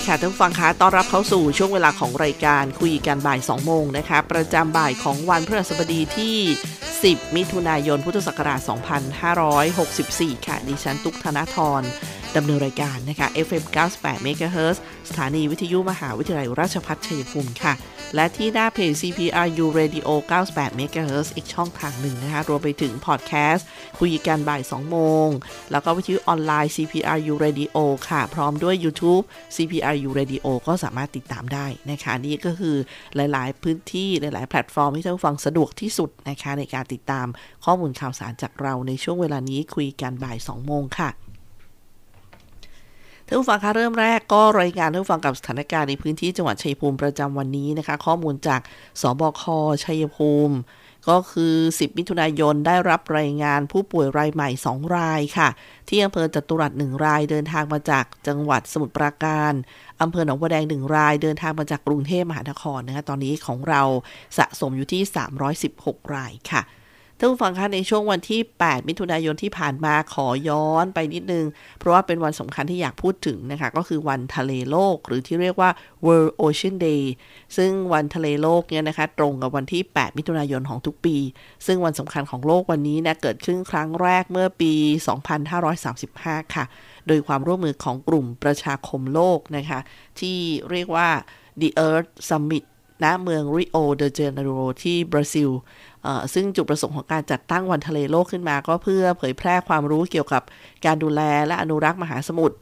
ดีค่ะท่านฟังคะต้อนรับเข้าสู่ช่วงเวลาของรายการคุยกันบ่าย 2 โมงนะคะ ประจำบ่ายของวันพฤหัสบดีที่ 10 มิถุนายน พุทธศักราช 2564 ค่ะ ดิฉันตุกธนาธรดำเนินรายการนะคะ FM 98 MHz สถานีวิทยุมหาวิทยาลัยราชภัฏชัยภูมิค่ะ และที่หน้าเพจ CPRU Radio 98 MHz อีกช่องทางหนึ่งนะคะ รวมไปถึงพอดแคสต์ คุยกันบ่าย 2 โมง แล้วก็วิทยุออนไลน์ CPRU Radio ค่ะ พร้อมด้วย YouTube CPRU Radio ก็สามารถติดตามได้นะคะ นี่ก็คือหลาย ๆ พื้นที่หลาย ๆ แพลตฟอร์มที่ท่านผู้ฟังสะดวกที่สุดนะคะในการติดตามข้อมูลข่าวสารจากเราในช่วงเวลานี้คุยกันบ่าย 2 โมงค่ะ ท่านผู้ฟังคะเริ่มแรกก็รายงานท่านผู้ฟังกับสถานการณ์ในพื้นที่จังหวัดชัยภูมิประจำวันนี้นะคะ ข้อมูลจากสบคชัยภูมิ ก็คือ 10 มิถุนายนได้รับรายงานผู้ป่วยรายใหม่ 2 รายค่ะ ที่อำเภอจตุรัส1รายเดินทางมาจากจังหวัดสมุทรปราการอำเภอหนองบัวแดง 1 รายเดินทางมาจากกรุงเทพมหานครนะคะตอนนี้ของเราสะสมอยู่ที่ 316 รายค่ะ ท่านผู้ฟังคะในช่วงวันที่ 8 มิถุนายนที่ผ่านมาขอย้อนไปนิดนึง เพราะว่าเป็นวันสำคัญที่อยากพูดถึงนะคะ ก็คือวันทะเลโลก หรือที่เรียกว่า World Ocean Day ซึ่งวันทะเลโลกเนี่ยนะคะ ตรงกับวันที่ 8 มิถุนายนของทุกปี ซึ่งวันสำคัญของโลกวันนี้นะเกิดขึ้นครั้งแรกเมื่อปี 2535 ค่ะ โดยความร่วมมือของกลุ่มประชาคมโลกนะคะ ที่เรียกว่า The Earth Summit ณเมืองริโอเดเจเนโรที่บราซิล ซึ่งจุดประสงค์ของการจัดตั้งวันทะเลโลกขึ้นมา ก็เพื่อเผยแพร่ความรู้เกี่ยวกับการดูแลและอนุรักษ์มหาสมุทร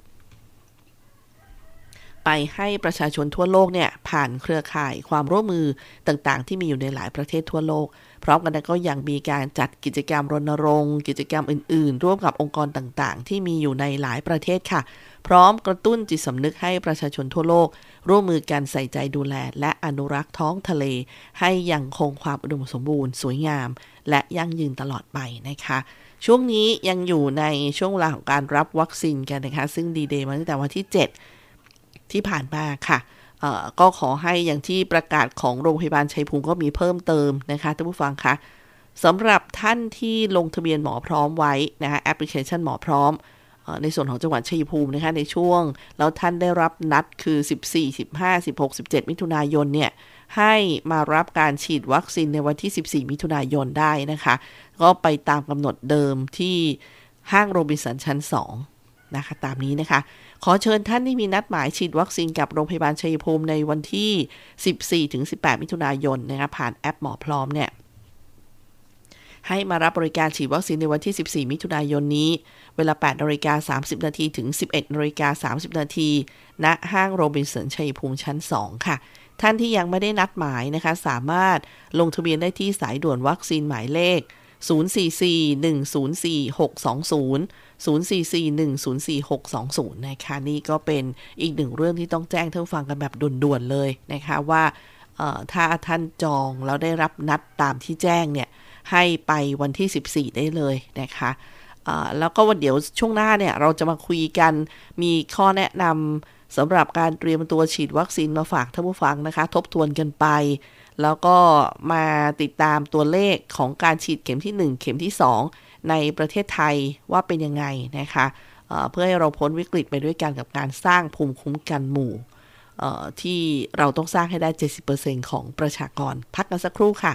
ไปให้ประชาชนทั่วโลกเนี่ยผ่านเครือข่ายความร่วมมือต่างๆ ที่มีอยู่ในหลายประเทศทั่วโลก พร้อมกันนั้นก็ยังมีการจัดกิจกรรมรณรงค์ กิจกรรมอื่น ๆ ร่วมกับองค์กรต่างๆ ที่มีอยู่ในหลายประเทศค่ะ พร้อมกระตุ้นจิตสำนึกให้ประชาชนทั่วโลก ร่วมมือกันใส่ใจดูแล และอนุรักษ์ท้องทะเล ให้ยังคงความอุดมสมบูรณ์ สวยงาม และยั่งยืนตลอดไปนะคะช่วงนี้ยังอยู่ในช่วงเวลาของการรับวัคซีนกันนะคะ ซึ่งดีเดย์มาตั้งแต่วันที่ 7 ที่ผ่านมาค่ะก็ขอให้อย่างที่ประกาศของโรงพยาบาลชัยภูมิก็มีเพิ่มเติมนะคะท่านผู้ฟังคะสำหรับท่านที่ลงทะเบียนหมอพร้อมไว้นะคะแอปพลิเคชันหมอพร้อม ในส่วนของจังหวัดชัยภูมินะคะในช่วง แล้วท่านได้รับนัดคือ 14 15 16 17 มิถุนายนเนี่ยให้มารับการฉีดวัคซีนในวันที่ 14 มิถุนายนได้นะคะ ก็ไปตามกำหนดเดิมที่ห้างโรบินสันชั้น 2 นะคะ ตามนี้นะคะ ขอเชิญท่านที่มีนัดหมายฉีดวัคซีนกับโรงพยาบาลชัยภูมิในวันที่ 14-18 มิถุนายนนะคะผ่านแอปหมอพร้อมเนี่ย ให้มารับบริการฉีดวัคซีนในวันที่ 14 มิถุนายนนี้ เวลา 8นาฬิกา30 นาทีถึง 11นาฬิกา30 นาทีณห้างโรบินสันชัยภูมิชั้น 2 ค่ะ ท่านที่ยังไม่ได้นัดหมายนะคะ สามารถลงทะเบียนได้ที่สายด่วนวัคซีนหมายเลข 044-104-620 044-104-620 นะคะนี่ก็เป็นอีกหนึ่งเรื่องที่ต้องแจ้งท่านฟังกันแบบด่วนๆเลยนะคะว่าถ้าท่านจองแล้วได้รับนัดตามที่แจ้งเนี่ย ให้ไปวันที่ 14 ได้เลยนะคะแล้วก็วันเดี๋ยวช่วงหน้าเนี่ย เราจะมาคุยกันมีข้อแนะนำสำหรับการเตรียมตัวฉีดวัคซีนมาฝากท่านผู้ฟังนะคะ ทบทวนกันไป แล้วก็มาติดตามตัวเลขของการฉีดเข็มที่ 1 เข็มที่ 2 ในประเทศไทยว่าเป็นยังไงนะคะเพื่อให้เราพ้นวิกฤตไปด้วยกันกับการสร้างภูมิคุ้มกันหมู่ที่เราต้องสร้างให้ได้ 70%ของประชากร พักกันสักครู่ค่ะ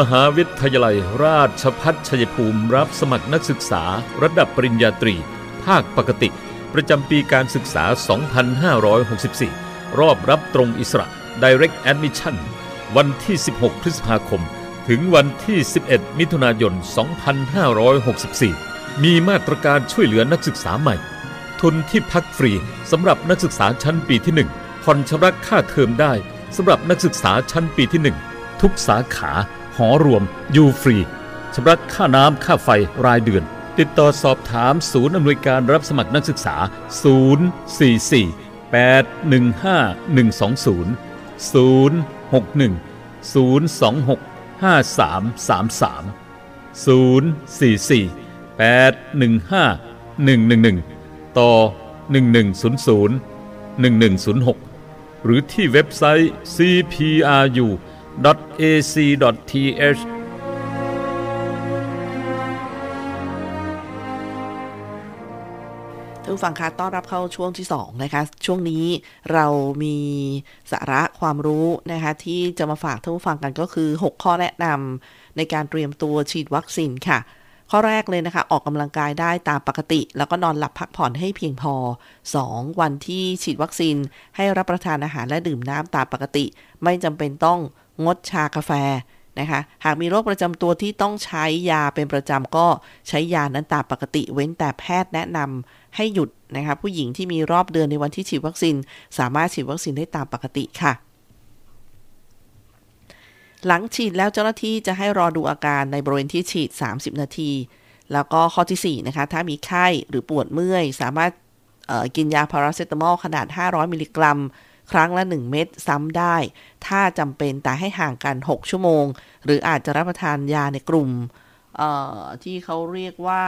มหาวิทยาลัยราชพัฒชัยภูมิรับสมัครนักศึกษาระดับปริญญาตรี ภาคปกติ ประจำปีการศึกษา 2564 รอบรับตรงอิสระ Direct Admission วันที่ 16 พฤษภาคม ถึงวันที่ 11 มิถุนายน 2564 มีมาตรการช่วยเหลือนักศึกษาใหม่ ทุนที่พักฟรีสำหรับนักศึกษาชั้นปีที่ 1 ผ่อนชำระค่าเทอมได้สำหรับนักศึกษาชั้นปีที่ 1 ทุกสาขา หอรวม อยู่ฟรีชำระค่าน้ำค่าไฟรายเดือน ติดต่อสอบถามศูนย์อำนวยการรับสมัครนักศึกษา 044 815 120 061 026 5333 044 815 111 ต่อ 1100 1106 หรือที่เว็บไซต์ cpru ac.th ท่านผู้ฟังคะต้อนรับเข้าช่วงที่2นะคะ ช่วงนี้เรามีสาระความรู้นะคะ ที่จะมาฝากท่านผู้ฟังกันก็คือ 6 ข้อแนะนำในการเตรียมตัวฉีดวัคซีนค่ะ ข้อแรกเลยนะคะ ออกกำลังกายได้ตามปกติ แล้วก็นอนหลับพักผ่อนให้เพียงพอ 2. วันที่ฉีดวัคซีนให้รับประทานอาหารและดื่มน้ำตามปกติ ไม่จำเป็นต้อง งดชากาแฟนะคะหากมีโรคประจำตัวที่ต้องใช้ยาเป็นประจำก็ใช้ยานั้นตามปกติเว้นแต่แพทย์แนะนำให้หยุดนะคะผู้หญิงที่มีรอบเดือนในวันที่ฉีดวัคซีน สามารถฉีดวัคซีนได้ตามปกติค่ะ หลังฉีดแล้วเจ้าหน้าที่จะให้รอดูอาการในบริเวณที่ฉีด 30 นาที แล้วก็ข้อที่ 4 นะคะ ถ้ามีไข้หรือปวดเมื่อย สามารถกินยาพาราเซตามอลขนาด 500 มิลลิกรัม ครั้งละ 1 เม็ดซ้ำได้ ถ้าจำเป็นแต่ให้ห่างกัน 6 ชั่วโมง หรืออาจจะรับประทานยาในกลุ่มที่เขาเรียกว่า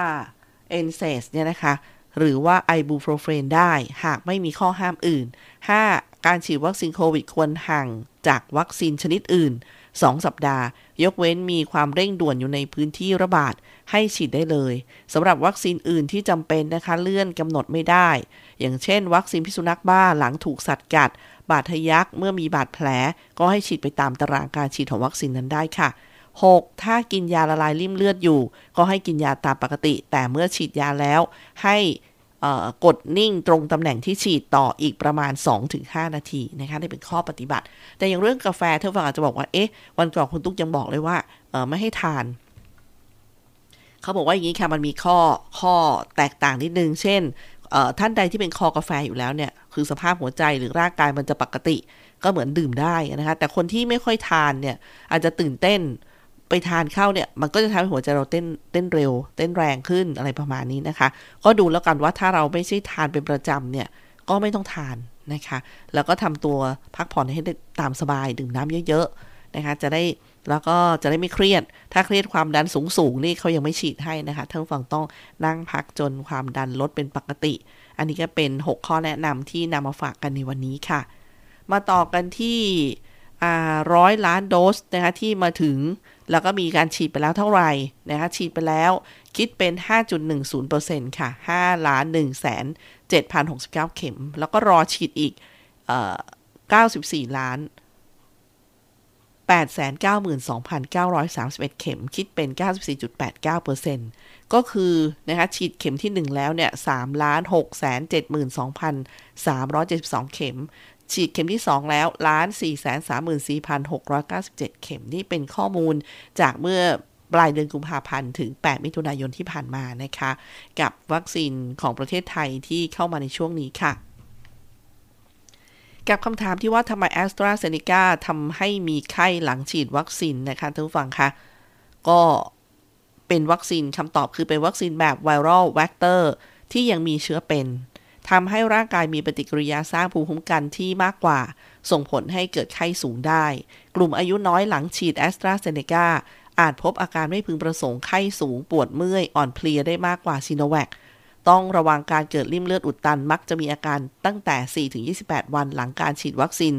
n s a s เนี่ยนะคะ หรือว่าไอบูโปรเฟนได้ หากไม่มีข้อห้ามอื่น 5. การฉีดวัคซีนโควิดควรห่างจากวัคซีนชนิดอื่น 2 สัปดาห์ ยกเว้นมีความเร่งด่วนอยู่ในพื้นที่ระบาดให้ฉีดได้เลยสำหรับวัคซีนอื่นที่จำเป็นนะคะเลื่อนกำหนดไม่ได้ อย่างเช่น วัคซีนพิษสุนัขบ้าหลังถูกสัตว์กัด บาดทะยักเมื่อมีบาดแผล ก็ให้ฉีดไปตามตารางการฉีดของวัคซีนนั้นได้ค่ะ 6. ถ้ากินยาละลายริ่มเลือดอยู่ ก็ให้กินยาตามปกติ แต่เมื่อฉีดยาแล้ว ให้ กดนิ่งตรงตำแหน่งที่ฉีดต่ออีกประมาณ 2-5 นาทีนะคะนี่เป็นข้อปฏิบัติ แต่อย่างเรื่องกาแฟเท่าฟังอาจจะบอกว่า เอ๊ะ วันก่อนคุณตุ๊กยังบอกเลยว่าไม่ให้ทาน เขาบอกว่าอย่างนี้ค่ะ มันมีข้อข้อแตกต่างนิดนึง เช่น ท่านใดที่เป็นคอกาแฟอยู่แล้วเนี่ย คือสภาพหัวใจหรือร่างกายมันจะปกติ ก็เหมือนดื่มได้นะคะ แต่คนที่ไม่ค่อยทานเนี่ยอาจจะตื่นเต้น ไปทานข้าวเนี่ย มันก็จะทำให้หัวใจเราเต้นเต้นเร็ว เต้นแรงขึ้นอะไรประมาณนี้นะคะ ก็ดูแล้วกันว่าถ้าเราไม่ใช่ทานเป็นประจำเนี่ย ก็ไม่ต้องทานนะคะ แล้วก็ทำตัวพักผ่อนให้ได้ตามสบายดื่มน้ำเยอะๆนะคะ จะได้แล้วก็จะได้ไม่เครียด ถ้าเครียดความดันสูงๆนี่เขายังไม่ฉีดให้นะคะท่านฟังต้องนั่งพักจนความดันลดเป็นปกติ อันนี้ก็เป็น 6 ข้อแนะนำที่นำมาฝากกันในวันนี้ค่ะ มาต่อกันที่ร้อยล้านโดสนะคะที่มาถึง แล้วก็มีการฉีดไปแล้วเท่าไหร่นะคะฉีดไปแล้วคิดเป็น 5.10%ค่ะ5ล้าน1แสน7,069 เข็ม แล้วก็รอฉีดอีกเอ่อ94 ล้าน 892,931 เข็ม คิดเป็น 94.89%ก็คือนะคะฉีดเข็มที่ 1 แล้วเนี่ย3ล้าน6 72,372 เข็ม ฉีดเข็มที่ 2 แล้วล้าน4 3 4 6 9 7 เข็มนี่เป็นข้อมูลจากเมื่อปลายเดือนกุมภาพันธ์ถึง 8 มิถุนายนที่ผ่านมานะคะ กับวัคซีนของประเทศไทยที่เข้ามาในช่วงนี้ค่ะ กับคำถามที่ว่าทำไมแอสตราเซเนกาทำให้มีไข้หลังฉีดวัคซีนนะคะท่านผู้ฟังคะก็เป็นวัคซีนคำตอบคือเป็นวัคซีนแบบ viral vector ที่ยังมีเชื้อเป็น ทำให้ร่างกายมีปฏิกิริยาสร้างภูมิคุ้มกันที่มากกว่า ส่งผลให้เกิดไข้สูงได้ กลุ่มอายุน้อยหลังฉีดแอสตราเซเนกาอาจพบอาการไม่พึงประสงค์ไข้สูงปวดเมื่อย อ่อนเพลียได้มากกว่าซีโนแวคต้องระวังการเกิดริ่มเลือดอุดตันมักจะมีอาการตั้งแต่ 4-28 วันหลังการฉีดวัคซีน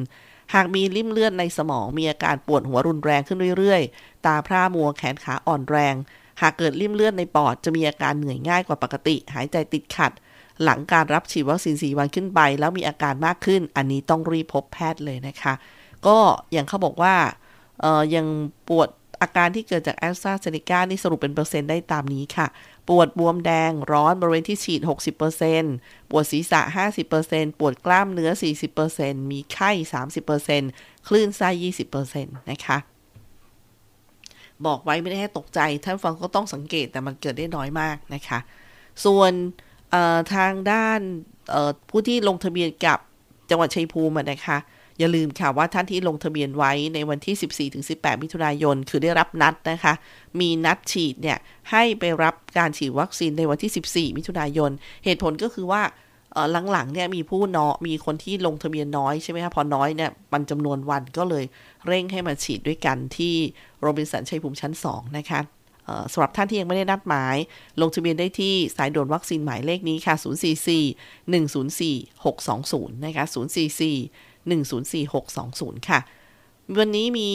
หากมีริ่มเลือดในสมองมีอาการปวดหัวรุนแรงขึ้นเรื่อยๆ ตาพร่ามัวแขนขาอ่อนแรง หากเกิดริ่มเลือดในปอดจะมีอาการเหนื่อยง่ายกว่าปกติ หายใจติดขัด หลังการรับฉีดวัคซีน 4 วันขึ้นไป แล้วมีอาการมากขึ้น อันนี้ต้องรีบพบแพทย์เลยนะคะ ก็อย่างเขาบอกว่าเออยังปวดอาการที่เกิดจากแอสตราเซเนกานี่สรุปเป็นเปอร์เซ็นต์ได้ตามนี้ค่ะ ปวดบวมแดงร้อนบริเวณที่ฉีด 60%ปวดศีรษะ 50%ปวดกล้ามเนื้อ 40%มีไข้ 30%คลื่นไส้20%นะคะบอกไว้ไม่ได้ให้ตกใจ ท่านฟังก็ต้องสังเกตแต่มันเกิดได้น้อยมากนะคะ ส่วน ทางด้านผู้ที่ลงทะเบียนกับจังหวัดชัยภูมินะคะ อย่าลืมค่ะว่าท่านที่ลงทะเบียนไว้ในวันที่ 14-18 มิถุนายน คือได้รับนัดนะคะ มีนัดฉีดเนี่ยให้ไปรับการฉีดวัคซีนในวันที่ 14 มิถุนายน เหตุผลก็คือว่าหลังๆเนี่ยมีผู้น้อมีคนที่ลงทะเบียนน้อยใช่ไหมคะพอน้อยเนี่ยมันจำนวนวันก็เลยเร่งให้มาฉีดด้วยกันที่โรบินสันชัยภูมิชั้น 2 นะคะ สำหรับท่านที่ยังไม่ได้นัดหมาย ลงทะเบียนได้ที่สายด่วนวัคซีนหมายเลขนี้ค่ะ 044 104 620 นะคะ 044 104-620 ค่ะ วันนี้มี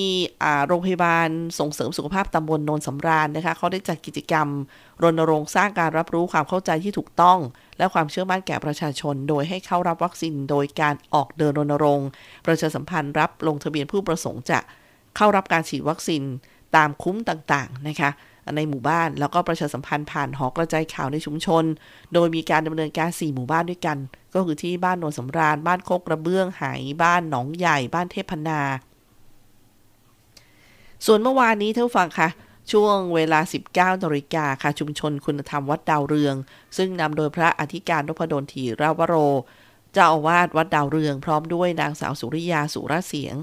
โรงพยาบาลส่งเสริมสุขภาพตำบลโนนสำราญนะคะเขาได้จัดกิจกรรม รณรงค์สร้างการรับรู้ความเข้าใจที่ถูกต้อง และความเชื่อมั่นแก่ประชาชน โดยให้เข้ารับวัคซีนโดยการออกเดินรณรงค์ ประชาสัมพันธ์รับลงทะเบียนผู้ประสงค์จะเข้ารับการฉีดวัคซีนตามคุ้มต่างๆนะคะ ในหมู่บ้าน แล้วก็ประชาสัมพันธ์ผ่านหอกระจายข่าวในชุมชน โดยมีการดำเนินการ 4 หมู่บ้านด้วยกัน ก็คือที่บ้านโนนสำราญ บ้านโคกระเบื้อง หาย บ้านหนองใหญ่ บ้านเทพนา ส่วนเมื่อวานนี้ท่านฟังค่ะ ช่วงเวลา 19นาฬิกาค่ะ ชุมชนคุณธรรมวัดดาวเรือง ซึ่งนำโดยพระอธิการนพดลทีราวโร เจ้าอาวาสวัดดาวเรือง พร้อมด้วยนางสาวสุริยาสุรเสียง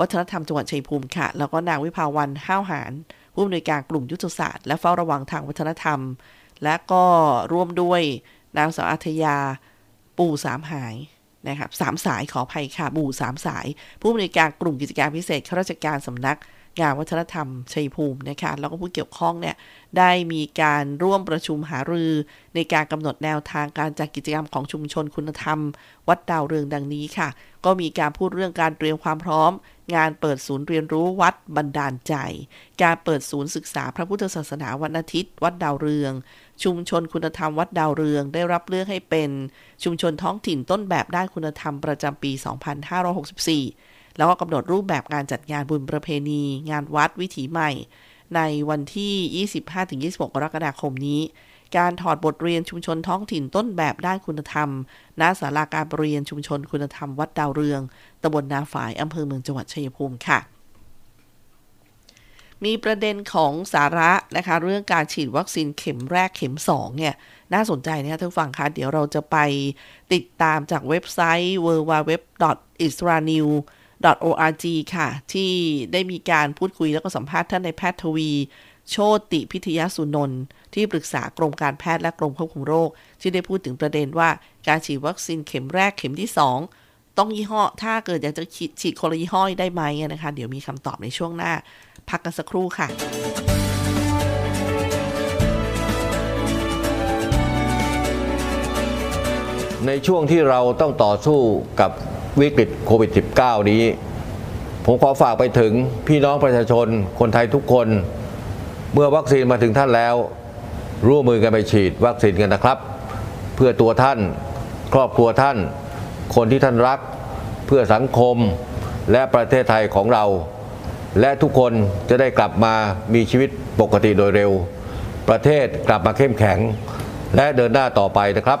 วัฒนธรรมจังหวัดชัยภูมิค่ะ แล้วก็นางวิภาวันห้าวหาร ผู้อำนวยการกลุ่มยุทธศาสตร์และเฝ้าระวังทางวัฒนธรรม และก็ร่วมด้วยนางสาวอัธยาปู่สามหายนะครับสามสายขออภัยค่ะปู่สามสาย ผู้อำนวยการกลุ่มกิจการพิเศษข้าราชการสำนัก งานวัฒนธรรมชัยภูมินะคะแล้วก็ผู้เกี่ยวข้องเนี่ยได้มีการร่วมประชุมหารือ ในการกำหนดแนวทางการจัดกิจกรรมของชุมชนคุณธรรม วัดดาวเรืองดังนี้ค่ะ ก็มีการพูดเรื่องการเตรียมความพร้อม งานเปิดศูนย์เรียนรู้วัดบันดาลใจ การเปิดศูนย์ศึกษาพระพุทธศาสนาวันอาทิตย์ วัดดาวเรือง ชุมชนคุณธรรมวัดดาวเรือง ได้รับเลือกให้เป็น ชุมชนท้องถิ่นต้นแบบด้านคุณธรรมประจำปี 2564 แล้วก็กำหนดรูปแบบการจัดงานบุญประเพณี งานวัดวิถีใหม่ ในวันที่ 25-26 กรกฎาคมนี้ การถอดบทเรียนชุมชนท้องถิ่นต้นแบบด้านคุณธรรม ณ ศาลาการเรียนชุมชนคุณธรรมวัดดาวเรือง ตำบลนาฝาย อำเภอเมืองจังหวัดชัยภูมิค่ะมีประเด็นของสาระนะคะ เรื่องการฉีดวัคซีนเข็มแรกเข็ม2เนี่ยน่าสนใจนะคะท่านฟังคะเดี๋ยวเราจะไปติดตามจากเว็บไซต์ www.isranew .org ค่ะ ที่ได้มีการพูดคุยแล้วก็สัมภาษณ์ท่านในแพทย์ทวี โชติพิทยาสุนนท์ที่ปรึกษากรมการแพทย์และกรมควบคุมโรค ที่ได้พูดถึงประเด็นว่าการฉีดวัคซีนเข็มแรกเข็มที่ 2 ต้องยี่ห้อ ถ้าเกิดอยากจะฉีดคนละยี่ห้อได้ไหมนะคะ เดี๋ยวมีคำตอบในช่วงหน้า พักกันสักครู่ค่ะในช่วงที่เราต้องต่อสู้กับ วิกฤตโควิด -19 นี้ ผมขอฝากไปถึงพี่น้องประชาชนคนไทยทุกคน เมื่อวัคซีนมาถึงท่านแล้ว ร่วมมือกันไปฉีดวัคซีนกันนะครับ เพื่อตัวท่าน ครอบครัวท่าน คนที่ท่านรัก เพื่อสังคมและประเทศไทยของเรา และทุกคนจะได้กลับมามีชีวิตปกติโดยเร็ว ประเทศกลับมาเข้มแข็ง และเดินหน้าต่อไปนะครับ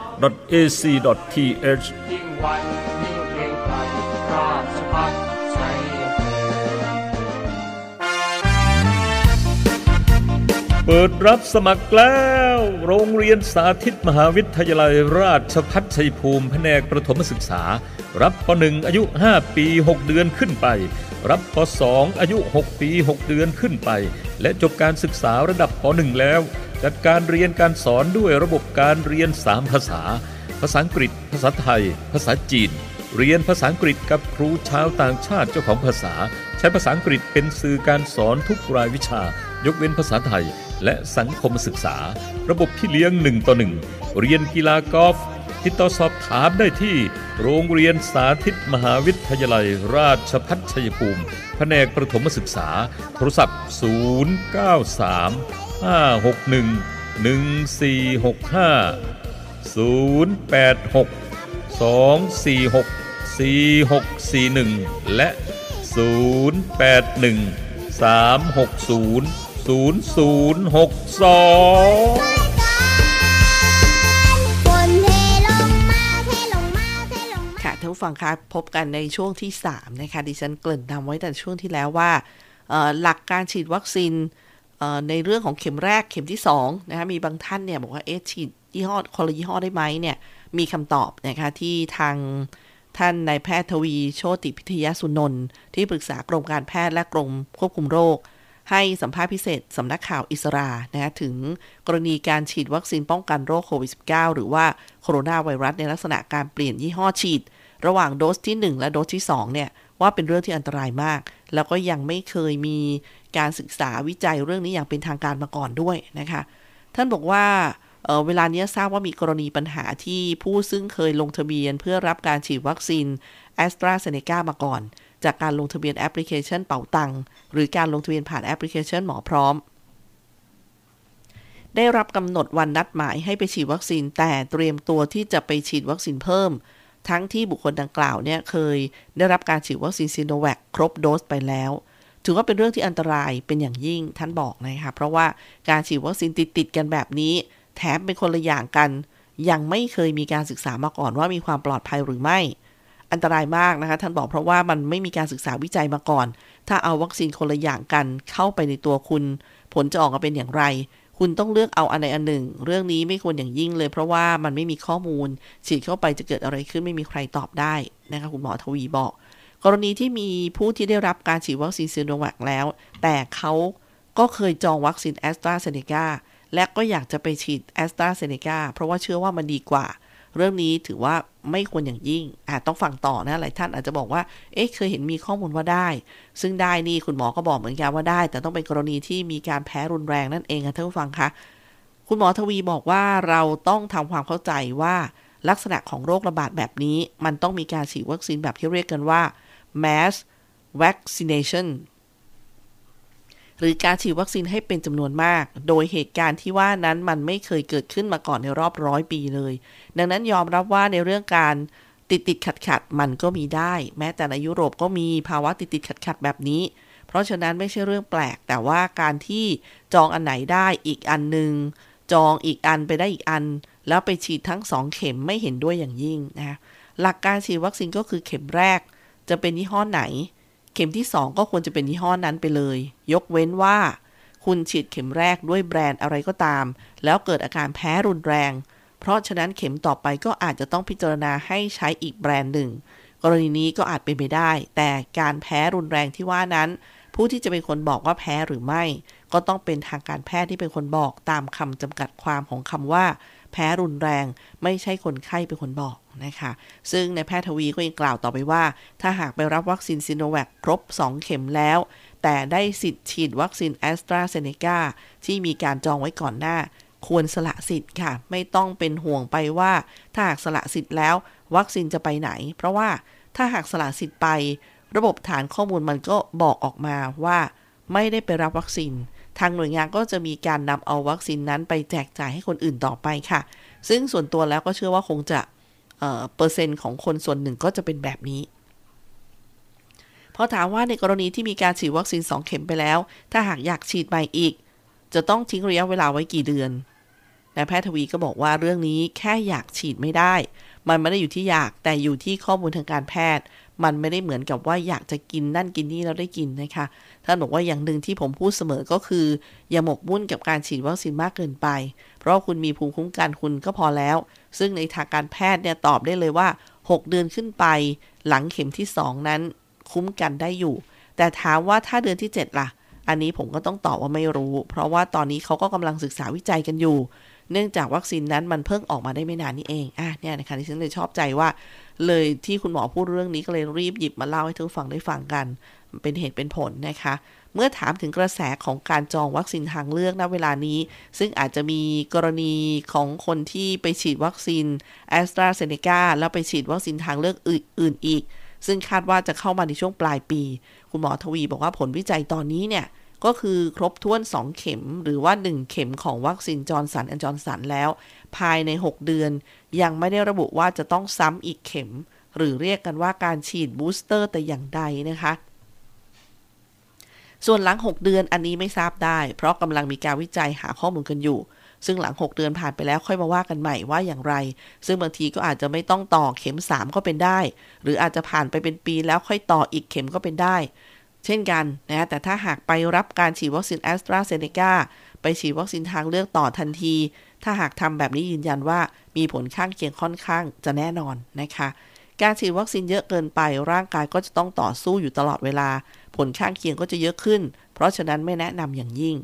ac.th ยิ่งวันยิ่งเกรงไกรราชพัฒชัยเปิดรับสมัครแล้ว โรงเรียนสาธิตมหาวิทยาลัยราชพัฒชัยภูมิแผนกประถมศึกษา รับป .1 อายุ 5 ปี 6 เดือนขึ้นไป รับป .2 อายุ 6 ปี 6 เดือนขึ้นไป และจบการศึกษาระดับป .1 แล้ว จัดการเรียนการสอนด้วยระบบการเรียน 3 ภาษา ภาษาอังกฤษ ภาษาไทย ภาษาจีน เรียนภาษาอังกฤษกับครูชาวต่างชาติเจ้าของภาษา ใช้ภาษาอังกฤษเป็นสื่อการสอนทุกรายวิชา ยกเว้นภาษาไทย และสังคมศึกษา ระบบพี่เลี้ยงหนึ่งต่อหนึ่งเรียนกีฬากอล์ฟติดต่อสอบถามได้ที่ โรงเรียนสาธิตมหาวิทยาลัย ราชพัฒชัยภูมิ แผนกประถมศึกษา โทรศัพท์ 093 561 1465 086 246 4641 และ 081 360 0062ฝนเทลงมาเทลงมาเทลงมาค่ะท่านผู้ฟังคะพบกันในช่วงที่ 3 นะคะ ดิฉันเกริ่นนำไว้แต่ช่วงที่แล้วว่า หลักการฉีดวัคซีน ในเรื่องของเข็มแรกเข็มที่2นะคะมีบางท่านเนี่ยบอกว่าเอ๊ะฉีดยี่ห้อคนละยี่ห้อได้ไหมเนี่ยมีคำตอบนะคะที่ทางท่านนายแพทย์ทวีโชติพิทยสุนนท์ที่ปรึกษากรมการแพทย์และกรมควบคุมโรค ให้สัมภาษณ์พิเศษสำนักข่าวอิสรานะคะถึงกรณีการฉีดวัคซีนป้องกันโรคโควิด -19 หรือว่าโคโรนาไวรัสในลักษณะการเปลี่ยนยี่ห้อฉีด ระหว่างโดสที่ 1 และโดสที่2เนี่ยว่าเป็นเรื่องที่อันตรายมาก แล้วก็ยังไม่เคยมี การศึกษาวิจัยเรื่องนี้อย่างเป็นทางการมาก่อนด้วยนะคะ ท่านบอกว่าเออเวลานี้ทราบว่ามีกรณีปัญหาที่ผู้ซึ่งเคยลงทะเบียนเพื่อรับการฉีดวัคซีนแอสตราเซเนกามาก่อน จากการลงทะเบียนแอปพลิเคชันเป๋าตังหรือการลงทะเบียนผ่านแอปพลิเคชันหมอพร้อม ได้รับกำหนดวันนัดหมายให้ไปฉีดวัคซีนแต่เตรียมตัวที่จะไปฉีดวัคซีนเพิ่ม ทั้งที่บุคคลดังกล่าวเนี่ยเคยได้รับการฉีดวัคซีนซีโนแวคครบโดสไปแล้ว ถือว่าเป็นเรื่องที่อันตรายเป็นอย่างยิ่งท่านบอกนะคะเพราะว่าการฉีดวัคซีนติดๆกันแบบนี้ แถมเป็นคนละอย่างกัน ยังไม่เคยมีการศึกษามาก่อนว่ามีความปลอดภัยหรือไม่ อันตรายมากนะคะ ท่านบอกเพราะว่ามันไม่มีการศึกษาวิจัยมาก่อน ถ้าเอาวัคซีนคนละอย่างกันเข้าไปในตัวคุณ ผลจะออกมาเป็นอย่างไรคุณต้องเลือกเอาอันใดอันหนึ่ง เรื่องนี้ไม่ควรอย่างยิ่งเลย เพราะว่ามันไม่มีข้อมูลฉีดเข้าไปจะเกิดอะไรขึ้นไม่มีใครตอบได้นะคะคุณหมอทวีบอก กรณีที่มีผู้ที่ได้รับการฉีดวัคซีนซีโนแวคแล้ว แต่เขาก็เคยจองวัคซีนแอสตราเซเนกาและก็อยากจะไปฉีดแอสตราเซเนกาเพราะว่าเชื่อว่ามันดีกว่า เรื่องนี้ถือว่าไม่ควรอย่างยิ่ง อาจต้องฟังต่อนะ หลายท่านอาจจะบอกว่า เอ๊ะ เคยเห็นมีข้อมูลว่าได้ ซึ่งได้นี่คุณหมอก็บอกเหมือนกันว่าได้ แต่ต้องเป็นกรณีที่มีการแพ้รุนแรงนั่นเองค่ะท่านผู้ฟังคะ คุณหมอทวีบอกว่าเราต้องทำความเข้าใจว่าลักษณะของโรคระบาดแบบนี้ มันต้องมีการฉีดวัคซีนแบบที่เรียกกันว่า mass vaccination หรือการฉีดวัคซีนให้เป็นจำนวนมาก โดยเหตุการณ์ที่ว่านั้นมันไม่เคยเกิดขึ้นมาก่อนในรอบร้อยปีเลย ดังนั้นยอมรับว่าในเรื่องการติดติดขัดขัดมันก็มีได้ แม้แต่ในยุโรปก็มีภาวะติดติดขัดขัดแบบนี้ เพราะฉะนั้นไม่ใช่เรื่องแปลก แต่ว่าการที่จองอันไหนได้อีกอันหนึ่งจองอีกอันไปได้อีกอัน แล้วไปฉีดทั้งสองเข็มไม่เห็นด้วยอย่างยิ่งนะหลักการฉีดวัคซีนก็คือเข็มแรก จะเป็นยี่ห้อไหน เข็มที่ 2 ก็ควรจะเป็นยี่ห้อนั้นไปเลย ยกเว้นว่า คุณฉีดเข็มแรกด้วยแบรนด์อะไรก็ตาม แล้วเกิดอาการแพ้รุนแรง เพราะฉะนั้นเข็มต่อไปก็อาจจะต้องพิจารณาให้ใช้อีกแบรนด์หนึ่ง กรณีนี้ก็อาจเป็นไปได้ แต่การแพ้รุนแรงที่ว่านั้น ผู้ที่จะเป็นคนบอกว่าแพ้หรือไม่ ก็ต้องเป็นทางการแพทย์ที่เป็นคนบอกตามคำจำกัดความของคำว่า แพ้รุนแรง ไม่ใช่คนไข้เป็นคนบอกนะคะ ซึ่งในแพทย์ทวีก็ยังกล่าวต่อไปว่า ถ้าหากไปรับวัคซีนซิโนแวคครบ 2 เข็มแล้ว แต่ได้สิทธิ์ฉีดวัคซีนแอสตราเซเนกาที่มีการจองไว้ก่อนหน้า ควรสละสิทธิ์ค่ะ ไม่ต้องเป็นห่วงไปว่า ถ้าหากสละสิทธิ์แล้ว วัคซีนจะไปไหน เพราะว่าถ้าหากสละสิทธิ์ไป ระบบฐานข้อมูลมันก็บอกออกมาว่า ไม่ได้ไปรับวัคซีน ทางหน่วยงานก็จะมีการนำเอาวัคซีนนั้นไปแจกจ่ายให้คนอื่นต่อไปค่ะ ซึ่งส่วนตัวแล้วก็เชื่อว่าคงจะเเปอร์เซ็นต์ของคนส่วนหนึ่งก็จะเป็นแบบนี้พอถามว่าในกรณีที่มีการฉีดวัคซีน 2 เข็มไปแล้ว ถ้าหากอยากฉีดใหม่อีก จะต้องทิ้งระยะเวลาไว้กี่เดือนนายแพทย์ทวีก็บอกว่าเรื่องนี้แค่อยากฉีดไม่ได้ มันไม่ได้อยู่ที่อยากแต่อยู่ที่ข้อมูลทางการแพทย์ มันไม่ได้เหมือนกับว่าอยากจะกินนั่นกินนี่แล้วได้กินนะคะท่านบอกว่าอย่างหนึ่งที่ผมพูดเสมอก็คือ อย่าหมกมุ่นกับการฉีดวัคซีนมากเกินไป เพราะคุณมีภูมิคุ้มกันคุณก็พอแล้ว ซึ่งในทางการแพทย์เนี่ยตอบได้เลยว่า 6 เดือนขึ้นไป หลังเข็มที่ 2 นั้น คุ้มกันได้อยู่ แต่ถามว่าถ้าเดือนที่ 7 ล่ะ อันนี้ผมก็ต้องตอบว่าไม่รู้ เพราะว่าตอนนี้เขาก็กำลังศึกษาวิจัยกันอยู่ เนื่องจากวัคซีนนั้นมันเพิ่งออกมาได้ไม่นานนี้เองอะเนี่ยนะคะที่ฉันเลยชอบใจว่า เลยที่คุณหมอพูดเรื่องนี้ก็เลยรีบหยิบมาเล่าให้ท่านผู้ฟังได้ฟังกัน เป็นเหตุเป็นผลนะคะ เมื่อถามถึงกระแสของการจองวัคซีนทางเลือกณเวลานี้ ซึ่งอาจจะมีกรณีของคนที่ไปฉีดวัคซีนแอสตราเซเนกาแล้วไปฉีดวัคซีนทางเลือกอื่นๆอีก ซึ่งคาดว่าจะเข้ามาในช่วงปลายปี คุณหมอทวีบอกว่าผลวิจัยตอนนี้เนี่ย ก็คือครบถ้วน 2 เข็มหรือว่า 1 เข็มของวัคซีนจอห์นสันแอนด์จอร์นสันแล้ว ภายใน 6 เดือน ยังไม่ได้ระบุว่าจะต้องซ้ำอีกเข็ม หรือเรียกกันว่าการฉีด booster แต่อย่างใดนะคะ ส่วนหลัง 6 เดือนอันนี้ไม่ทราบได้ เพราะกำลังมีการวิจัยหาข้อมูลกันอยู่ซึ่งหลัง 6 เดือนผ่านไปแล้วค่อยมาว่ากันใหม่ว่าอย่างไร ซึ่งบางทีก็อาจจะไม่ต้องต่อเข็ม 3 ก็เป็นได้ หรืออาจจะผ่านไปเป็นปีแล้วค่อยต่ออีกเข็มก็เป็นได้ เช่นกันนะแต่ถ้าหากไปรับการฉีดวัคซีนแอสตราเซเนกาไปฉีดวัคซีนทางเลือกต่อทันที ถ้าหากทำแบบนี้ยืนยันว่ามีผลข้างเคียงค่อนข้างจะแน่นอนนะคะ การฉีดวัคซีนเยอะเกินไปร่างกายก็จะต้องต่อสู้อยู่ตลอดเวลา ผลข้างเคียงก็จะเยอะขึ้น เพราะฉะนั้นไม่แนะนำอย่างยิ่ง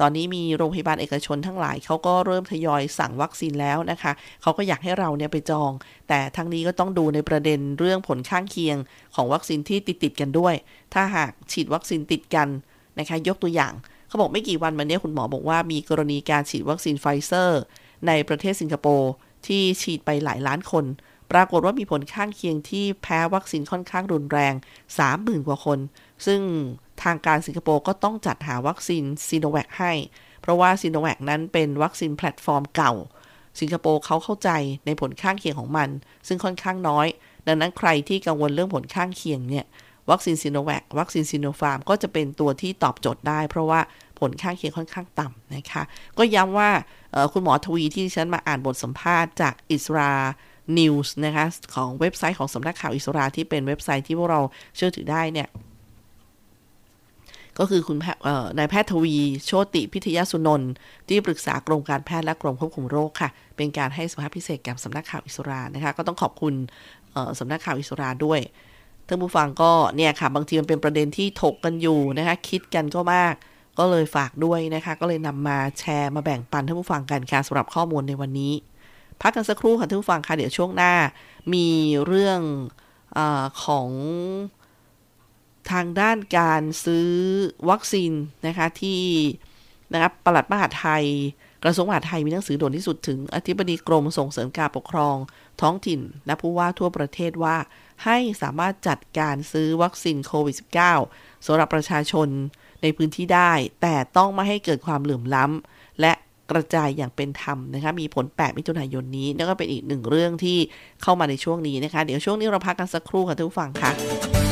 ตอนนี้มีโรงพยาบาลเอกชนทั้งหลายเขาก็เริ่มทยอยสั่งวัคซีนแล้วนะคะเขาก็อยากให้เราเนี่ยไปจอง แต่ทั้งนี้ก็ต้องดูในประเด็นเรื่องผลข้างเคียงของวัคซีนที่ติดติดกันด้วย ถ้าหากฉีดวัคซีนติดกันนะคะยกตัวอย่างเขาบอกไม่กี่วันมานี้คุณหมอบอกว่ามีกรณีการฉีดวัคซีนไฟเซอร์ ในประเทศสิงคโปร์ที่ฉีดไปหลายล้านคน ปรากฏว่ามีผลข้างเคียงที่แพ้วัคซีนค่อนข้างรุนแรง 30,000 กว่าคน ซึ่ง ทางการสิงคโปร์ก็ต้องจัดหาวัคซีนซีโนแวคให้ เพราะว่าซีโนแวคนั้นเป็นวัคซีนแพลตฟอร์มเก่า สิงคโปร์เขาเข้าใจในผลข้างเคียงของมัน ซึ่งค่อนข้างน้อย ดังนั้นใครที่กังวลเรื่องผลข้างเคียงเนี่ยวัคซีนซีโนแวควัคซีนซีโนฟาร์มก็จะเป็นตัวที่ตอบโจทย์ได้ เพราะว่าผลข้างเคียงค่อนข้างต่ำนะคะ ก็ย้ำว่าคุณหมอทวีที่ฉันมาอ่านบทสัมภาษณ์จากอิสรา news นะคะของเว็บไซต์ของสำนักข่าวอิสราที่เป็นเว็บไซต์ที่พวกเราเชื่อถือได้เนี่ย ก็คือคุณแพเอ่อนายแพทย์ทวี โชติพิทยาสุนนท์ที่ปรึกษากรมการแพทย์และกรมควบคุมโรคค่ะ เป็นการให้สัมภาษณ์พิเศษกับสำนักข่าวอิสรานะคะ ก็ต้องขอบคุณสำนักข่าวอิสราด้วยท่านผู้ฟังก็เนี่ยค่ะ บางทีมันเป็นประเด็นที่ถกกันอยู่นะคะ คิดกันก็มาก ก็เลยฝากด้วยนะคะ ก็เลยนำมาแชร์มาแบ่งปันท่านผู้ฟังกันค่ะสำหรับข้อมูลในวันนี้ พักกันสักครู่ค่ะท่านผู้ฟังค่ะเดี๋ยวช่วงหน้า มีเรื่องอของ ทางด้านการซื้อวัคซีนนะคะที่นะครับปลัดมหาไทย กระทรวงมหาดไทยมีหนังสือด่วนที่สุดถึงอธิบดีกรมส่งเสริมการปกครอง ท้องถิ่น และผู้ว่าทั่วประเทศว่า ให้สามารถจัดการซื้อวัคซีนโควิด -19 สำหรับประชาชนในพื้นที่ได้ แต่ต้องไม่ให้เกิดความเหลื่อมล้ำ และกระจายอย่างเป็นธรรมนะคะมีผล 8 มิถุนายนนี้นั่นก็เป็นอีกหนึ่งเรื่องที่เข้ามาในช่วงนี้นะคะ เดี๋ยวช่วงนี้เราพักกันสักครู่ค่ะท่านผู้ฟังค่ะ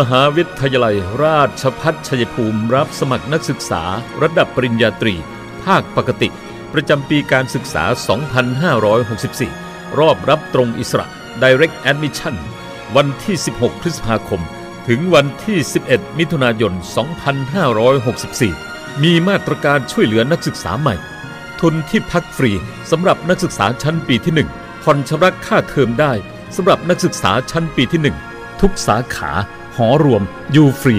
มหาวิทยาลัยราชพัฒชัยภูมิรับสมัครนักศึกษาระดับปริญญาตรี ภาคปกติ ประจำปีการศึกษา 2564 รอบรับตรงอิสระ Direct Admission วันที่ 16 พฤษภาคม ถึงวันที่ 11 มิถุนายน 2564 มีมาตรการช่วยเหลือนักศึกษาใหม่ ทุนที่พักฟรีสำหรับนักศึกษาชั้นปีที่ 1 ผ่อนชำระค่าเทอมได้สำหรับนักศึกษาชั้นปีที่ 1 ทุกสาขา หอรวม อยู่ฟรี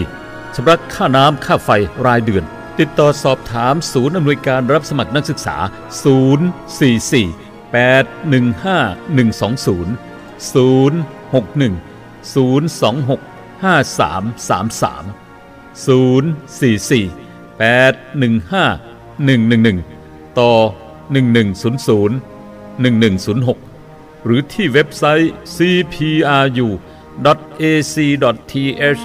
ชำระค่าน้ำค่าไฟรายเดือน ติดต่อสอบถามศูนย์อำนวยการรับสมัครนักศึกษา 044 815 120 061 026 5333 044 815 111 ต่อ 1100 1106 หรือที่เว็บไซต์ CPRU cpru.ac.th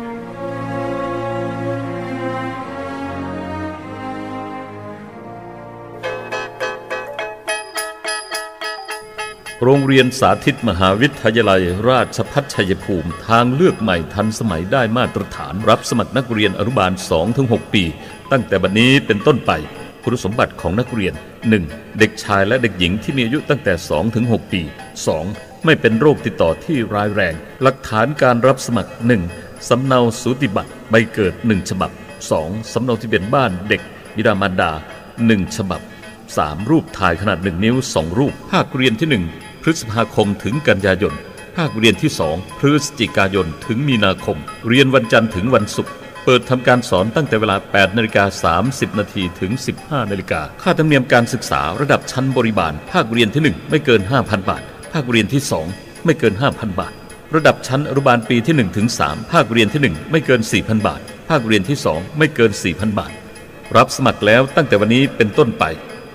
โรงเรียนสาธิตมหาวิทยาลัย ราชพัฒชัยภูมิ ทางเลือกใหม่ทันสมัยได้มาตรฐาน รับสมัครนักเรียนอนุบาล 2-6 ปี ตั้งแต่บัดนี้เป็นต้นไป คุณสมบัติของนักเรียน 1. เด็กชายและเด็กหญิงที่มีอายุตั้งแต่ 2-6 ปี 2. ไม่เป็นโรคติดต่อที่ร้ายแรง หลักฐานการรับสมัคร 1. สำเนาสูติบัตรใบเกิด 1 ฉบับ 2. สำเนาทะเบียนบ้านเด็กบิดามารดา 1 ฉบับ 3. รูปถ่ายขนาด 1 นิ้ว 2 รูป ภาคเรียนที่ 1 พฤษภาคมถึงกันยายน ภาคเรียนที่ 2 พฤศจิกายนถึงมีนาคม เรียนวันจันทร์ถึงวันศุกร์เปิดทำการสอนตั้งแต่เวลา 8นาฬิกา30 นาทีถึง 15นาฬิกา ค่าธรรมเนียมการศึกษาระดับชั้นบริบาล ภาคเรียนที่ 1 ไม่เกิน 5,000 บาท ภาคเรียนที่ 2 ไม่เกิน 5,000 บาท ระดับชั้นอนุบาลปีที่1ถึง3ภาคเรียนที่ 1 ไม่เกิน 4,000 บาท ภาคเรียนที่ 2 ไม่เกิน 4,000 บาท รับสมัครแล้วตั้งแต่วันนี้เป็นต้นไป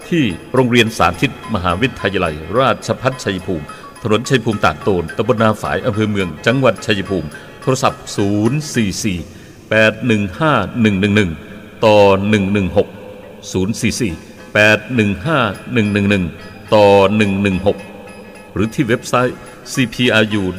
ที่โรงเรียนสาธิต มหาวิทยาลัย ราชพัฒชัยภูมิ ถนนชัยภูมิตากโตนตำบลนาฝายอำเภอเมือง จังหวัดชัยภูมิ โทรศัพท์ 044 815 111 ต่อ 116 044 815 111 ต่อ 116 หรือที่เว็บไซต์ cpru.ac.th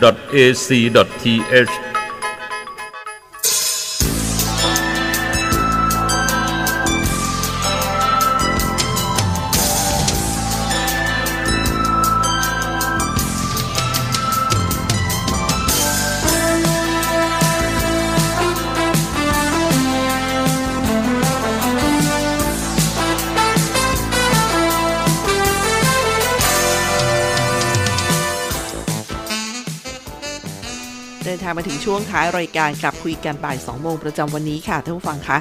ช่วงท้ายรายการกลับคุยกันบ่าย2โมงประจำวันนี้ค่ะท่านผู้ฟังคะ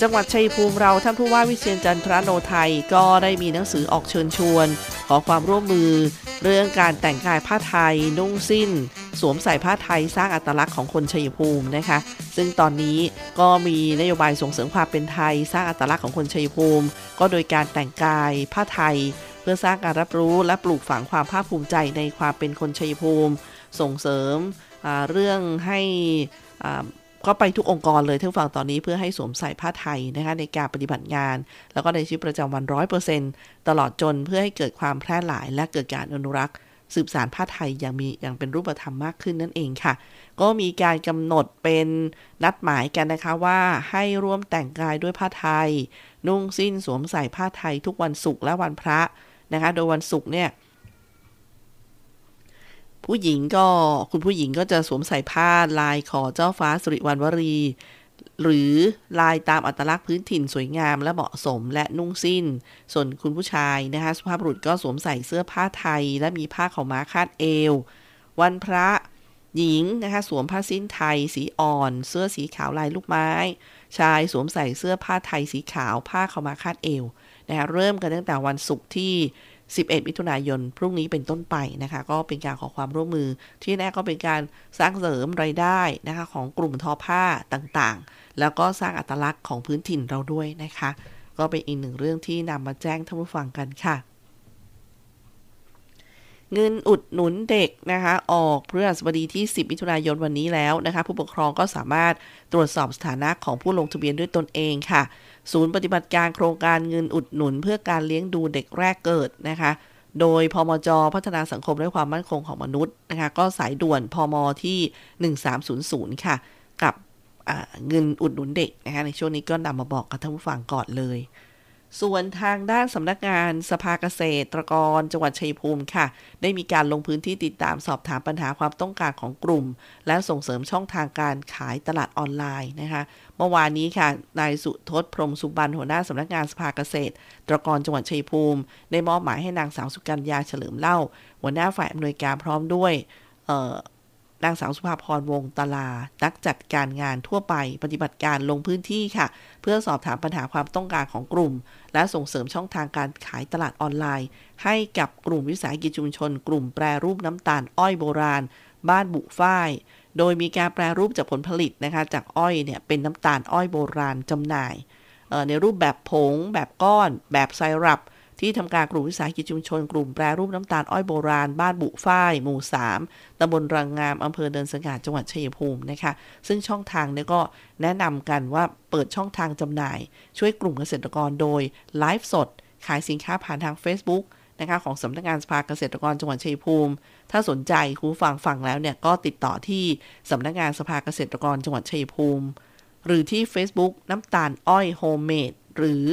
จังหวัดชัยภูมิเราท่านผู้ว่าวิเชียนจันทร์โนไทยก็ได้มีหนังสือออกเชิญชวน ขอความร่วมมือ เรื่องการแต่งกายผ้าไทย นุ่งสิ้น สวมใส่ผ้าไทยสร้างอัตลักษณ์ของคนชัยภูมินะคะ ซึ่งตอนนี้ก็มีนโยบายส่งเสริมความเป็นไทย สร้างอัตลักษณ์ของคนชัยภูมิ ก็โดยการแต่งกายผ้าไทย เพื่อสร้างการรับรู้และปลูกฝังความภาคภูมิใจในความเป็นคนชัยภูมิ ส่งเสริม เรื่องให้ก็ไปทุกองค์กรเลยทั้งฝั่งตอนนี้เพื่อให้สวมใส่ผ้าไทยนะคะในการปฏิบัติงาน แล้วก็ในชีวิตประจำวันร้อยเปอร์เซ็นต์ตลอดจนเพื่อให้เกิดความแพร่หลายและเกิดการอนุรักษ์ สืบสารผ้าไทยอย่างมีอย่างเป็นรูปธรรมมากขึ้นนั่นเองค่ะ ก็มีการกำหนดเป็นนัดหมายกันนะคะว่าให้ร่วมแต่งกายด้วยผ้าไทย นุ่งสิ้นสวมใส่ผ้าไทยทุกวันศุกร์และวันพระนะคะโดยวันศุกร์เนี่ย ผู้หญิงก็คุณผู้หญิงก็จะสวมใส่ผ้าลายขอเจ้าฟ้าสุริวัณวรี หรือลายตามอัตลักษณ์พื้นถิ่นสวยงามและเหมาะสมและนุ่งสิ้น ส่วนคุณผู้ชายนะคะสุภาพบุรุษก็สวมใส่เสื้อผ้าไทย และมีผ้าขาวม้าคาดเอว วันพระหญิงนะคะสวมผ้าสิ้นไทยสีอ่อน เสื้อสีขาวลายลูกไม้ ชายสวมใส่เสื้อผ้าไทยสีขาวผ้าขาวม้าคาดเอวนะคะเริ่มกันตั้งแต่วันศุกร์ที่ 11 มิถุนายน พรุ่งนี้เป็นต้นไปนะคะ ก็เป็นการขอความร่วมมือ ที่แน่ก็เป็นการสร้างเสริมไรายได้นะคะ ของกลุ่มทอผ้าต่างๆ แล้วก็สร้างอัตลักษณ์ของพื้นถิ่นเราด้วยนะคะ ก็เป็นอีกหนึ่งเรื่องที่นำมาแจ้งท่านผู้ฟังกันค่ะ เงินอุดหนุนเด็กนะคะ ออกเพื่อสบดีที่ 10 มิถุนายนวันนี้แล้วนะคะ ผู้ปกครองก็สามารถตรวจสอบสถานะของผู้ลงทะเบียนด้วยตนเองค่ะ ศูนย์ปฏิบัติการโครงการเงินอุดหนุน เพื่อการเลี้ยงดูเด็กแรกเกิดนะคะ โดยพมจ พัฒนาสังคมและความมั่นคงของมนุษย์นะคะ ก็สายด่วนพมที่ 1300 ค่ะ กับเงินอุดหนุนเด็กนะคะในช่วงนี้ก็นำมาบอกกับท่านผู้ฟังก่อนเลย ส่วนทางด้านสำนักงานสภาเกษตรกรจังหวัดชัยภูมิค่ะ ได้มีการลงพื้นที่ติดตามสอบถามปัญหาความต้องการของกลุ่ม และส่งเสริมช่องทางการขายตลาดออนไลน์นะคะเมื่อวานนี้ค่ะนายสุทศพรมสุบันหัวหน้าสำนักงานสภาเกษตรกรจังหวัดชัยภูมิ ได้มอบหมายให้นางสาวสุกัญญาเฉลิมเล่า หัวหน้าฝ่ายอำนวยการพร้อมด้วย นางสาวสุภาพรวงตลา นักจัดการงานทั่วไปปฏิบัติการลงพื้นที่ค่ะ เพื่อสอบถามปัญหาความต้องการของกลุ่ม และส่งเสริมช่องทางการขายตลาดออนไลน์ ให้กับกลุ่มวิสาหกิจชุมชน กลุ่มแปรรูปน้ำตาลอ้อยโบราณ บ้านบุฝ้าย โดยมีการแปรรูปจากผลผลิตนะคะ จากอ้อยเนี่ยเป็นน้ำตาลอ้อยโบราณจำหน่ายในรูปแบบผง แบบก้อน แบบไซรัป ที่ทำการกลุ่มวิสาหกิจชุมชน กลุ่มแปรรูปน้ำตาลอ้อยโบราณ บ้านบุฝ้าย หมู่ 3ตำบลรังงามอำเภอเดินสง่าจังหวัดชัยภูมินะคะ ซึ่งช่องทางนี้ก็แนะนำกันว่าเปิดช่องทางจำหน่าย ช่วยกลุ่มเกษตรกรโดยไลฟ์สด ขายสินค้าผ่านทาง Facebook นะคะของสำนักงานสภาเกษตรกรจังหวัดชัยภูมิ ถ้าสนใจคุณฟังฟังแล้วเนี่ยก็ติดต่อที่สำนักงานสภาเกษตรกรจังหวัดชัยภูมิ หรือที่ Facebook น้ำตาลอ้อยโฮมเมดหรือ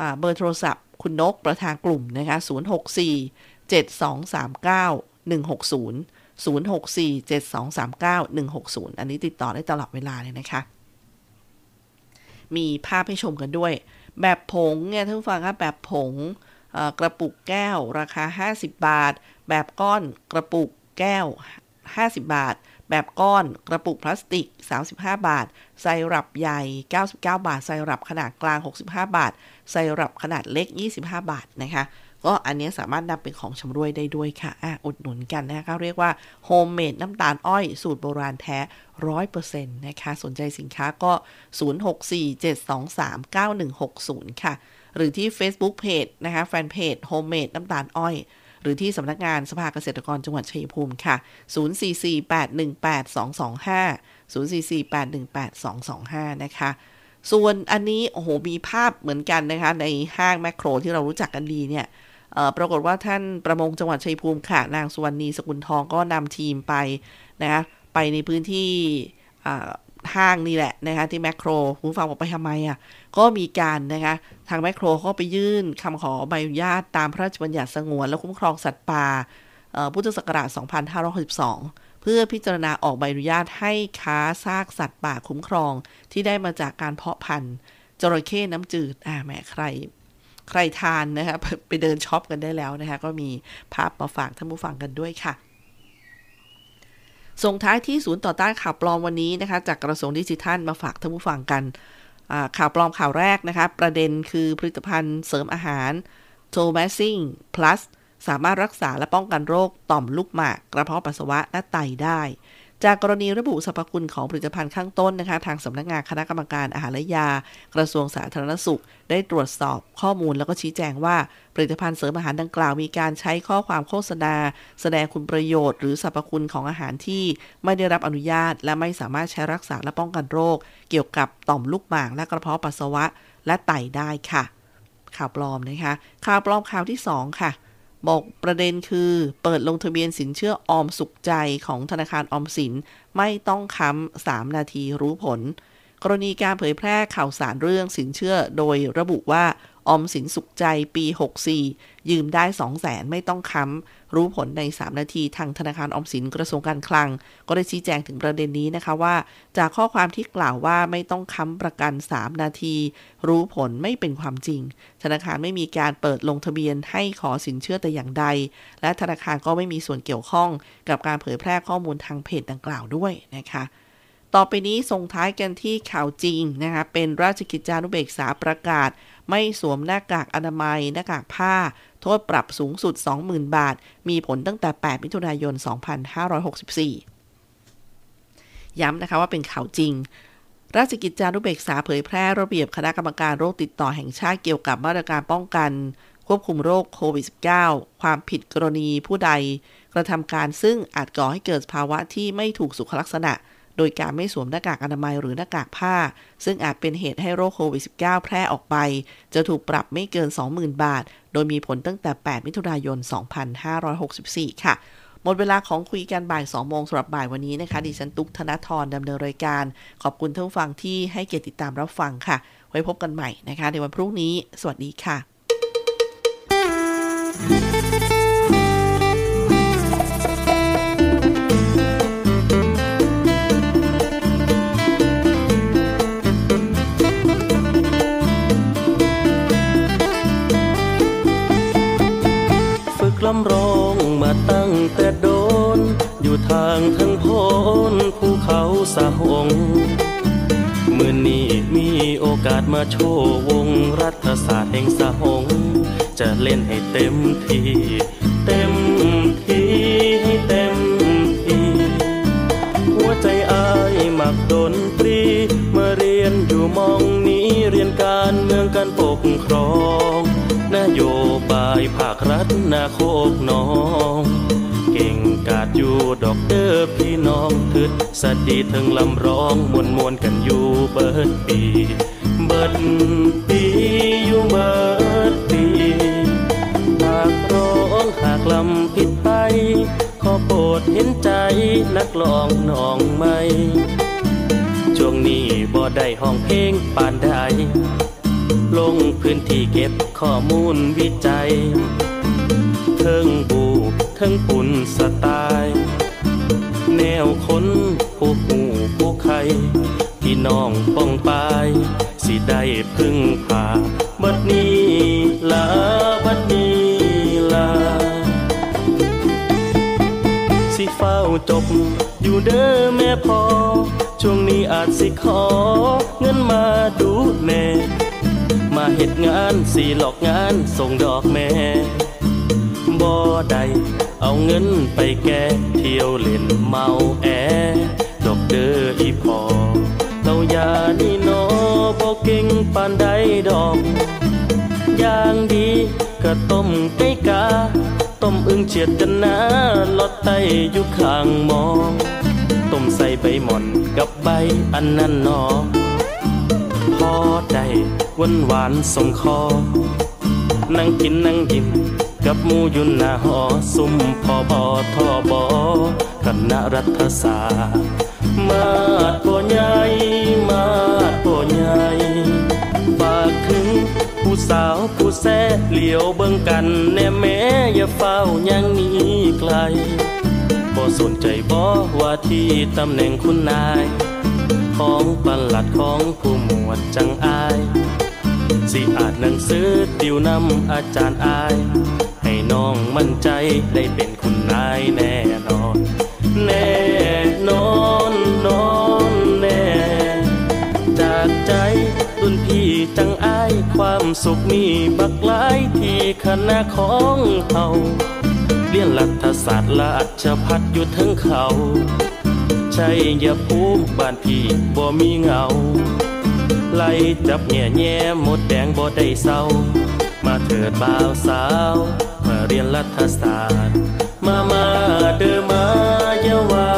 อเบอร์โทรศัพท์ คุณนกประธานกลุ่มนะคะ 064 7239 160 064 7239 160 อันนี้ติดต่อได้ตลอดเวลาเลยนะคะ มีภาพให้ชมกันด้วย แบบผงเนี่ยท่านผู้ฟังคะแบบผงกระปุกแก้วราคา 50 บาท แบบก้อนกระปุกแก้ว 50 บาท แบบก้อนกระปุกพลาสติก 35 บาท ไซรัปใหญ่ 99 บาท ไซรัปขนาดกลาง 65 บาท ไซรัปขนาดเล็ก 25 บาทนะคะก็อันนี้สามารถนำเป็นของชำร่วยได้ด้วยค่ะอะอุดหนุนกันนะคะเรียกว่าโฮมเมดน้ำตาลอ้อยสูตรโบราณแท้100%นะคะ สนใจสินค้าก็ 0647239160 ค่ะ หรือที่ Facebook Page นะคะแฟนเพจโฮมเมดน้ำตาลอ้อย หรือที่สำนักงานสภาเกษตรกรจังหวัดชัยภูมิค่ะ 044818225 044818225 นะคะ ส่วนอันนี้โอ้โหมีภาพเหมือนกันนะคะ ในห้างแมคโครที่เรารู้จักกันดีเนี่ยปรากฏว่าท่านประมงจังหวัดชัยภูมิค่ะ นางสุวรรณีสกุลทองก็นำทีมไปนะคะไปในพื้นที่ห้างนี่แหละนะคะที่แมคโครคุณฟังบอกไปทำไมอะก็มีการนะคะทางแมคโครเขาไปยื่นคำขอใบอนุญาตตามพระราชบัญญัติสงวนและคุ้มครองสัตว์ป่าพุทธศักราช 2562 เพื่อพิจารณาออกใบอนุญาตให้ค้าซากสัตว์ป่าคุ้มครอง ที่ได้มาจากการเพาะพันธุ์จระเข้น้ำจืด อ่าแม่ใคร ใครทานนะคะไปเดินช็อปกันได้แล้วนะคะก็มีภาพมาฝากท่านผู้ฟังกันด้วยค่ะส่งท้ายที่ศูนย์ต่อต้านข่าวปลอมวันนี้นะคะจากกระทรวงดิจิทัลมาฝากท่านผู้ฟังกัน ข่าวปลอมข่าวแรกนะคะ ประเด็นคือผลิตภัณฑ์เสริมอาหาร t o m a s i n g Plus สามารถรักษาและป้องกันโรคต่อมลูกหมาก กระเพาะปัสสาวะและไตได้ จากกรณีระบุสรรพคุณของผลิตภัณฑ์ข้างต้นนะคะ ทางสำนักงานคณะกรรมการอาหารและยา กระทรวงสาธารณสุข ได้ตรวจสอบข้อมูลแล้วก็ชี้แจงว่าผลิตภัณฑ์เสริมอาหารดังกล่าวมีการใช้ข้อความโฆษณา แสดงคุณประโยชน์หรือสรรพคุณของอาหารที่ไม่ได้รับอนุญาต และไม่สามารถใช้รักษาและป้องกันโรค เกี่ยวกับต่อมลูกหมากและกระเพาะปัสสาวะ และไตได้ค่ะ ข่าวปลอมนะคะข่าวปลอมข่าวที่ 2 ค่ะ บอกประเด็นคือเปิดลงทะเบียนสินเชื่อออมสุขใจของธนาคารออมสิน ไม่ต้องค้ำ3นาทีรู้ผล กรณีการเผยแพร่ข่าวสารเรื่องสินเชื่อโดยระบุว่าออมสินสุขใจปี 64 ยืมได้ 2 0 0แสนไม่ต้องค้ำรู้ผลใน 3 นาทีทางธนาคารออมสินกระทรวงการคลัง ก็ได้ชี้แจงถึงประเด็นนี้นะคะว่า จากข้อความที่กล่าวว่าไม่ต้องค้ำประกัน 3 นาที รู้ผลไม่เป็นความจริง ธนาคารไม่มีการเปิดลงทะเบียนให้ขอสินเชื่อแต่อย่างใด และธนาคารก็ไม่มีส่วนเกี่ยวข้องกับการเผยแพร่ข้อมูลทางเพจดังกล่าวด้วยนะคะต่อไปนี้ส่งท้ายกันที่ข่าวจริงนะคะเป็นราชกิจจานุเบกษาประกาศ ไม่สวมหน้ากากอนามัย หน้ากากผ้า โทษปรับสูงสุด 20,000 บาท มีผลตั้งแต่ 8 มิถุนายน 2564 ย้ำนะคะว่าเป็นข่าวจริงราชกิจจานุเบกษาเผยแพร่ระเบียบคณะกรรมการโรคติดต่อแห่งชาติเกี่ยวกับมาตรการป้องกัน ควบคุมโรคโควิด -19 ความผิดกรณีผู้ใด กระทำการซึ่งอาจก่อให้เกิดภาวะที่ไม่ถูกสุขลักษณะ โดยการไม่สวมหน้ากากอนามัยหรือหน้ากากผ้า ซึ่งอาจเป็นเหตุให้โรคโควิด -19 แพร่ออกไป จะถูกปรับไม่เกิน 20,000 บาท โดยมีผลตั้งแต่ 8 มิถุนายน 2564 ค่ะ หมดเวลาของคุยกันบ่าย 2 โมงสำหรับบ่ายวันนี้นะคะ ดิฉันตุ๊กธนทรดำเนินรายการ ขอบคุณท่านฟังที่ให้เกียรติติดตามรับฟังค่ะ ไว้พบกันใหม่นะคะ ในวันพรุ่งนี้ สวัสดีค่ะางทั้งโพนภูเขาสะหงเมื่อนี้มีโอกาสมาโชว์วงรัฐศาสตร์แห่งสะหงจะเล่นให้เต็มที่ เต็มที่ให้เต็มที่หัวใจอายมักดนตรีมาเรียนอยู่มองนี้เรียนการเมืองการปกครองนโยบายภาครัฐนาโคกน้อง เก่ง อยู่ดอกเดอพี่น้องทึดสดีถึงลำร้องมวนมวนกันอยู่เบิดปี เบิดปีอยู่เบิดปีหากร้องหากลำผิดไป ขอโปรดเห็นใจนักร้องน้องไม่ช่วงนี้บ่ได้ห้องเพลงปานใดลงพื้นที่เก็บข้อมูลวิจัยเทิงบูเทิงปุ่นสไตล์แนวคนผู้หูผู้ใครพี่น้องป้องปาย สิได้พึ่งพาบัดนี้ลาบัดนี้ลา สิเฝ้าจบอยู่เด้อแม่พอ ช่วงนี้อาจสิขอ เงินมาดูแน่มาเฮ็ดงานสีหลอกงานส่งดอกแม่บ่ได้ เอาเงินไปแก้เที่ยวเล่นเมาแอ ดอกเด้ออีพอเรายานี่นอบ่เก่งปานใดดอก อย่างดีก็ต้มไก่กา ต้มอึ่งเฉียดกันนะลอดไตอยู่ข้างมอง ต้มใส่ใบหม่อนกับใบอันนั้นนอพอได้วานหวานสมคอนั่งกินนั่งยิ้ม กับมูยู่หน้าหอซุ่มพอบอทอบอคณะรัฐศาสตร์มาดปใหญ่มาดปใหญ่ฝากถึงผู้สาวผู้แซ่เหลียวเบิ่งกันแน่แม่อย่าเฝ้ายังนีไกลบ่สนใจบ่ว่าที่ตำแหน่งคุณนาย ของปลัดของผู้หมวดจังอาย สิอ่านหนังสือติวนำอาจารย์อาย น้องมั่นใจได้เป็นคุณนายแน่นอน แน่นอนนอนแน่ จากใจด้วยสุขมีบักหลายที่คณะของเฮาเรียนรัฐศาสตร์ราชพัฒอยู่ทั้งเขาใช่ยาภูมิบ้านพี่บ่มีเหงา ไล่จับแง่แง่หมดแดงบ่ได้เศร้า มาเถิดบ่าวสาว เรียนรัฐศาสตร์ มา มาเดิมาอย่าว่า